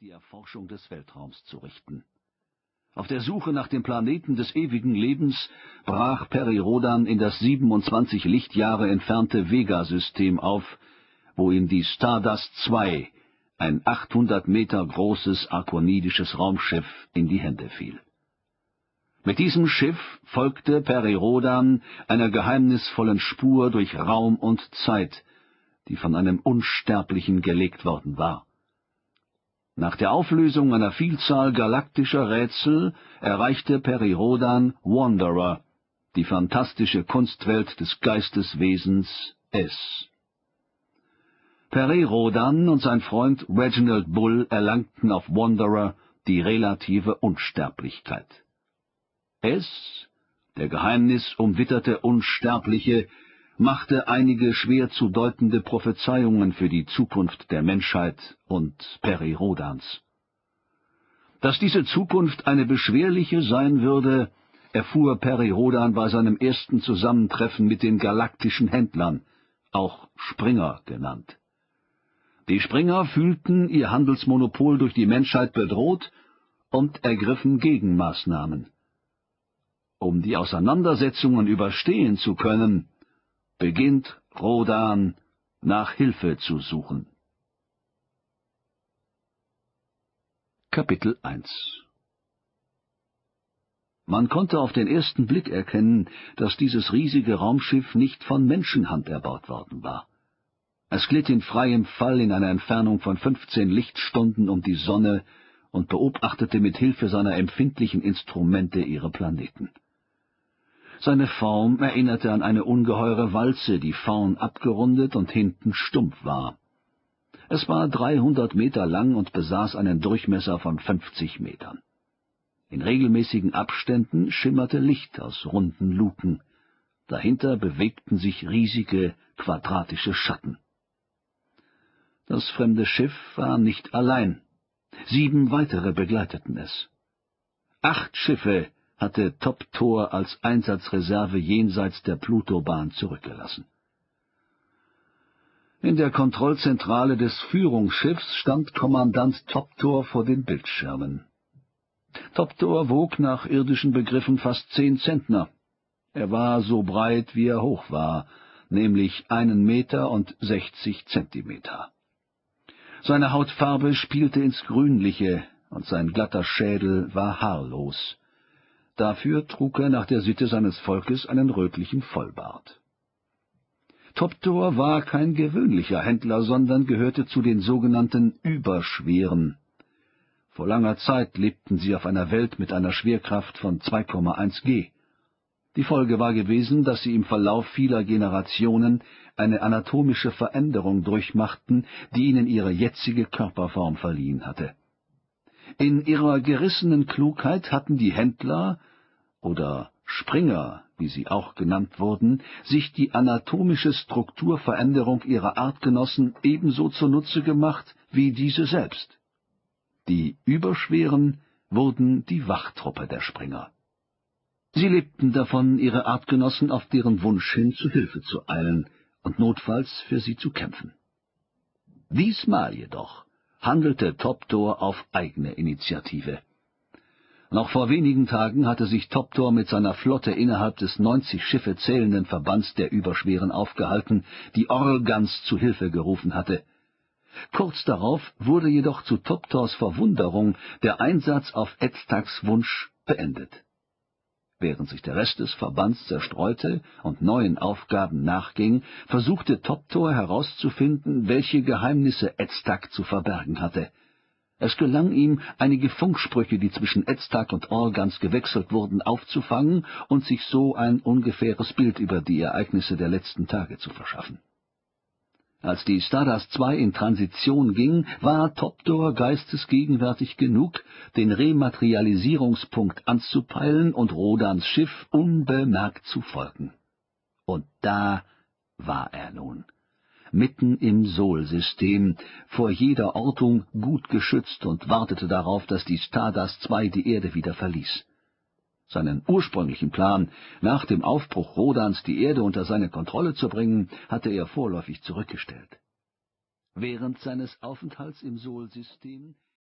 die Erforschung des Weltraums zu richten. Auf der Suche nach dem Planeten des ewigen Lebens brach Perirodan in das 27 Lichtjahre entfernte Vega-System auf, wo ihm die Stardust II, ein 800 Meter großes arkonidisches Raumschiff, in die Hände fiel. Mit diesem Schiff folgte Perirodan einer geheimnisvollen Spur durch Raum und Zeit, die von einem Unsterblichen gelegt worden war. Nach der Auflösung einer Vielzahl galaktischer Rätsel erreichte Perirodan Wanderer, die fantastische Kunstwelt des Geisteswesens S. Perirodan und sein Freund Reginald Bull erlangten auf Wanderer die relative Unsterblichkeit. S, der geheimnisumwitterte Unsterbliche, machte einige schwer zu deutende Prophezeiungen für die Zukunft der Menschheit und Perirodans. Dass diese Zukunft eine beschwerliche sein würde, erfuhr Perirodan bei seinem ersten Zusammentreffen mit den galaktischen Händlern, auch Springer genannt. Die Springer fühlten ihr Handelsmonopol durch die Menschheit bedroht und ergriffen Gegenmaßnahmen. Um die Auseinandersetzungen überstehen zu können, beginnt Rodan nach Hilfe zu suchen. Kapitel 1 Man konnte auf den ersten Blick erkennen, dass dieses riesige Raumschiff nicht von Menschenhand erbaut worden war. Es glitt in freiem Fall in einer Entfernung von 15 Lichtstunden um die Sonne und beobachtete mit Hilfe seiner empfindlichen Instrumente ihre Planeten. Seine Form erinnerte an eine ungeheure Walze, die vorn abgerundet und hinten stumpf war. Es war 300 Meter lang und besaß einen Durchmesser von 50 Metern. In regelmäßigen Abständen schimmerte Licht aus runden Luken. Dahinter bewegten sich riesige, quadratische Schatten. Das fremde Schiff war nicht allein. Sieben weitere begleiteten es. Acht Schiffe hatte Top Tor als Einsatzreserve jenseits der Plutobahn zurückgelassen. In der Kontrollzentrale des Führungsschiffs stand Kommandant Toptor vor den Bildschirmen. Toptor wog nach irdischen Begriffen fast zehn Zentner. Er war so breit, wie er hoch war, nämlich einen Meter und sechzig Zentimeter. Seine Hautfarbe spielte ins Grünliche, und sein glatter Schädel war haarlos. Dafür trug er nach der Sitte seines Volkes einen rötlichen Vollbart. Toptor war kein gewöhnlicher Händler, sondern gehörte zu den sogenannten Überschweren. Vor langer Zeit lebten sie auf einer Welt mit einer Schwerkraft von 2,1 G. Die Folge war gewesen, dass sie im Verlauf vieler Generationen eine anatomische Veränderung durchmachten, die ihnen ihre jetzige Körperform verliehen hatte. In ihrer gerissenen Klugheit hatten die Händler oder Springer, wie sie auch genannt wurden, sich die anatomische Strukturveränderung ihrer Artgenossen ebenso zunutze gemacht wie diese selbst. Die Überschweren wurden die Wachtruppe der Springer. Sie lebten davon, ihre Artgenossen auf deren Wunsch hin zu Hilfe zu eilen und notfalls für sie zu kämpfen. Diesmal jedoch handelte Toptor auf eigene Initiative. Noch vor wenigen Tagen hatte sich Toptor mit seiner Flotte innerhalb des 90 Schiffe zählenden Verbands der Überschweren aufgehalten, die Organs zu Hilfe gerufen hatte. Kurz darauf wurde jedoch zu Toptors Verwunderung der Einsatz auf Edstags Wunsch beendet. Während sich der Rest des Verbands zerstreute und neuen Aufgaben nachging, versuchte Toptor herauszufinden, welche Geheimnisse Edstag zu verbergen hatte – es gelang ihm, einige Funksprüche, die zwischen Edstag und Organs gewechselt wurden, aufzufangen und sich so ein ungefähres Bild über die Ereignisse der letzten Tage zu verschaffen. Als die Stardust II in Transition ging, war Topdor geistesgegenwärtig genug, den Rematerialisierungspunkt anzupeilen und Rodans Schiff unbemerkt zu folgen. Und da war er nun mitten im Sol-System, vor jeder Ortung gut geschützt und wartete darauf, dass die Stardust II die Erde wieder verließ. Seinen ursprünglichen Plan, nach dem Aufbruch Rodans die Erde unter seine Kontrolle zu bringen, hatte er vorläufig zurückgestellt. Während seines Aufenthalts im Sol-System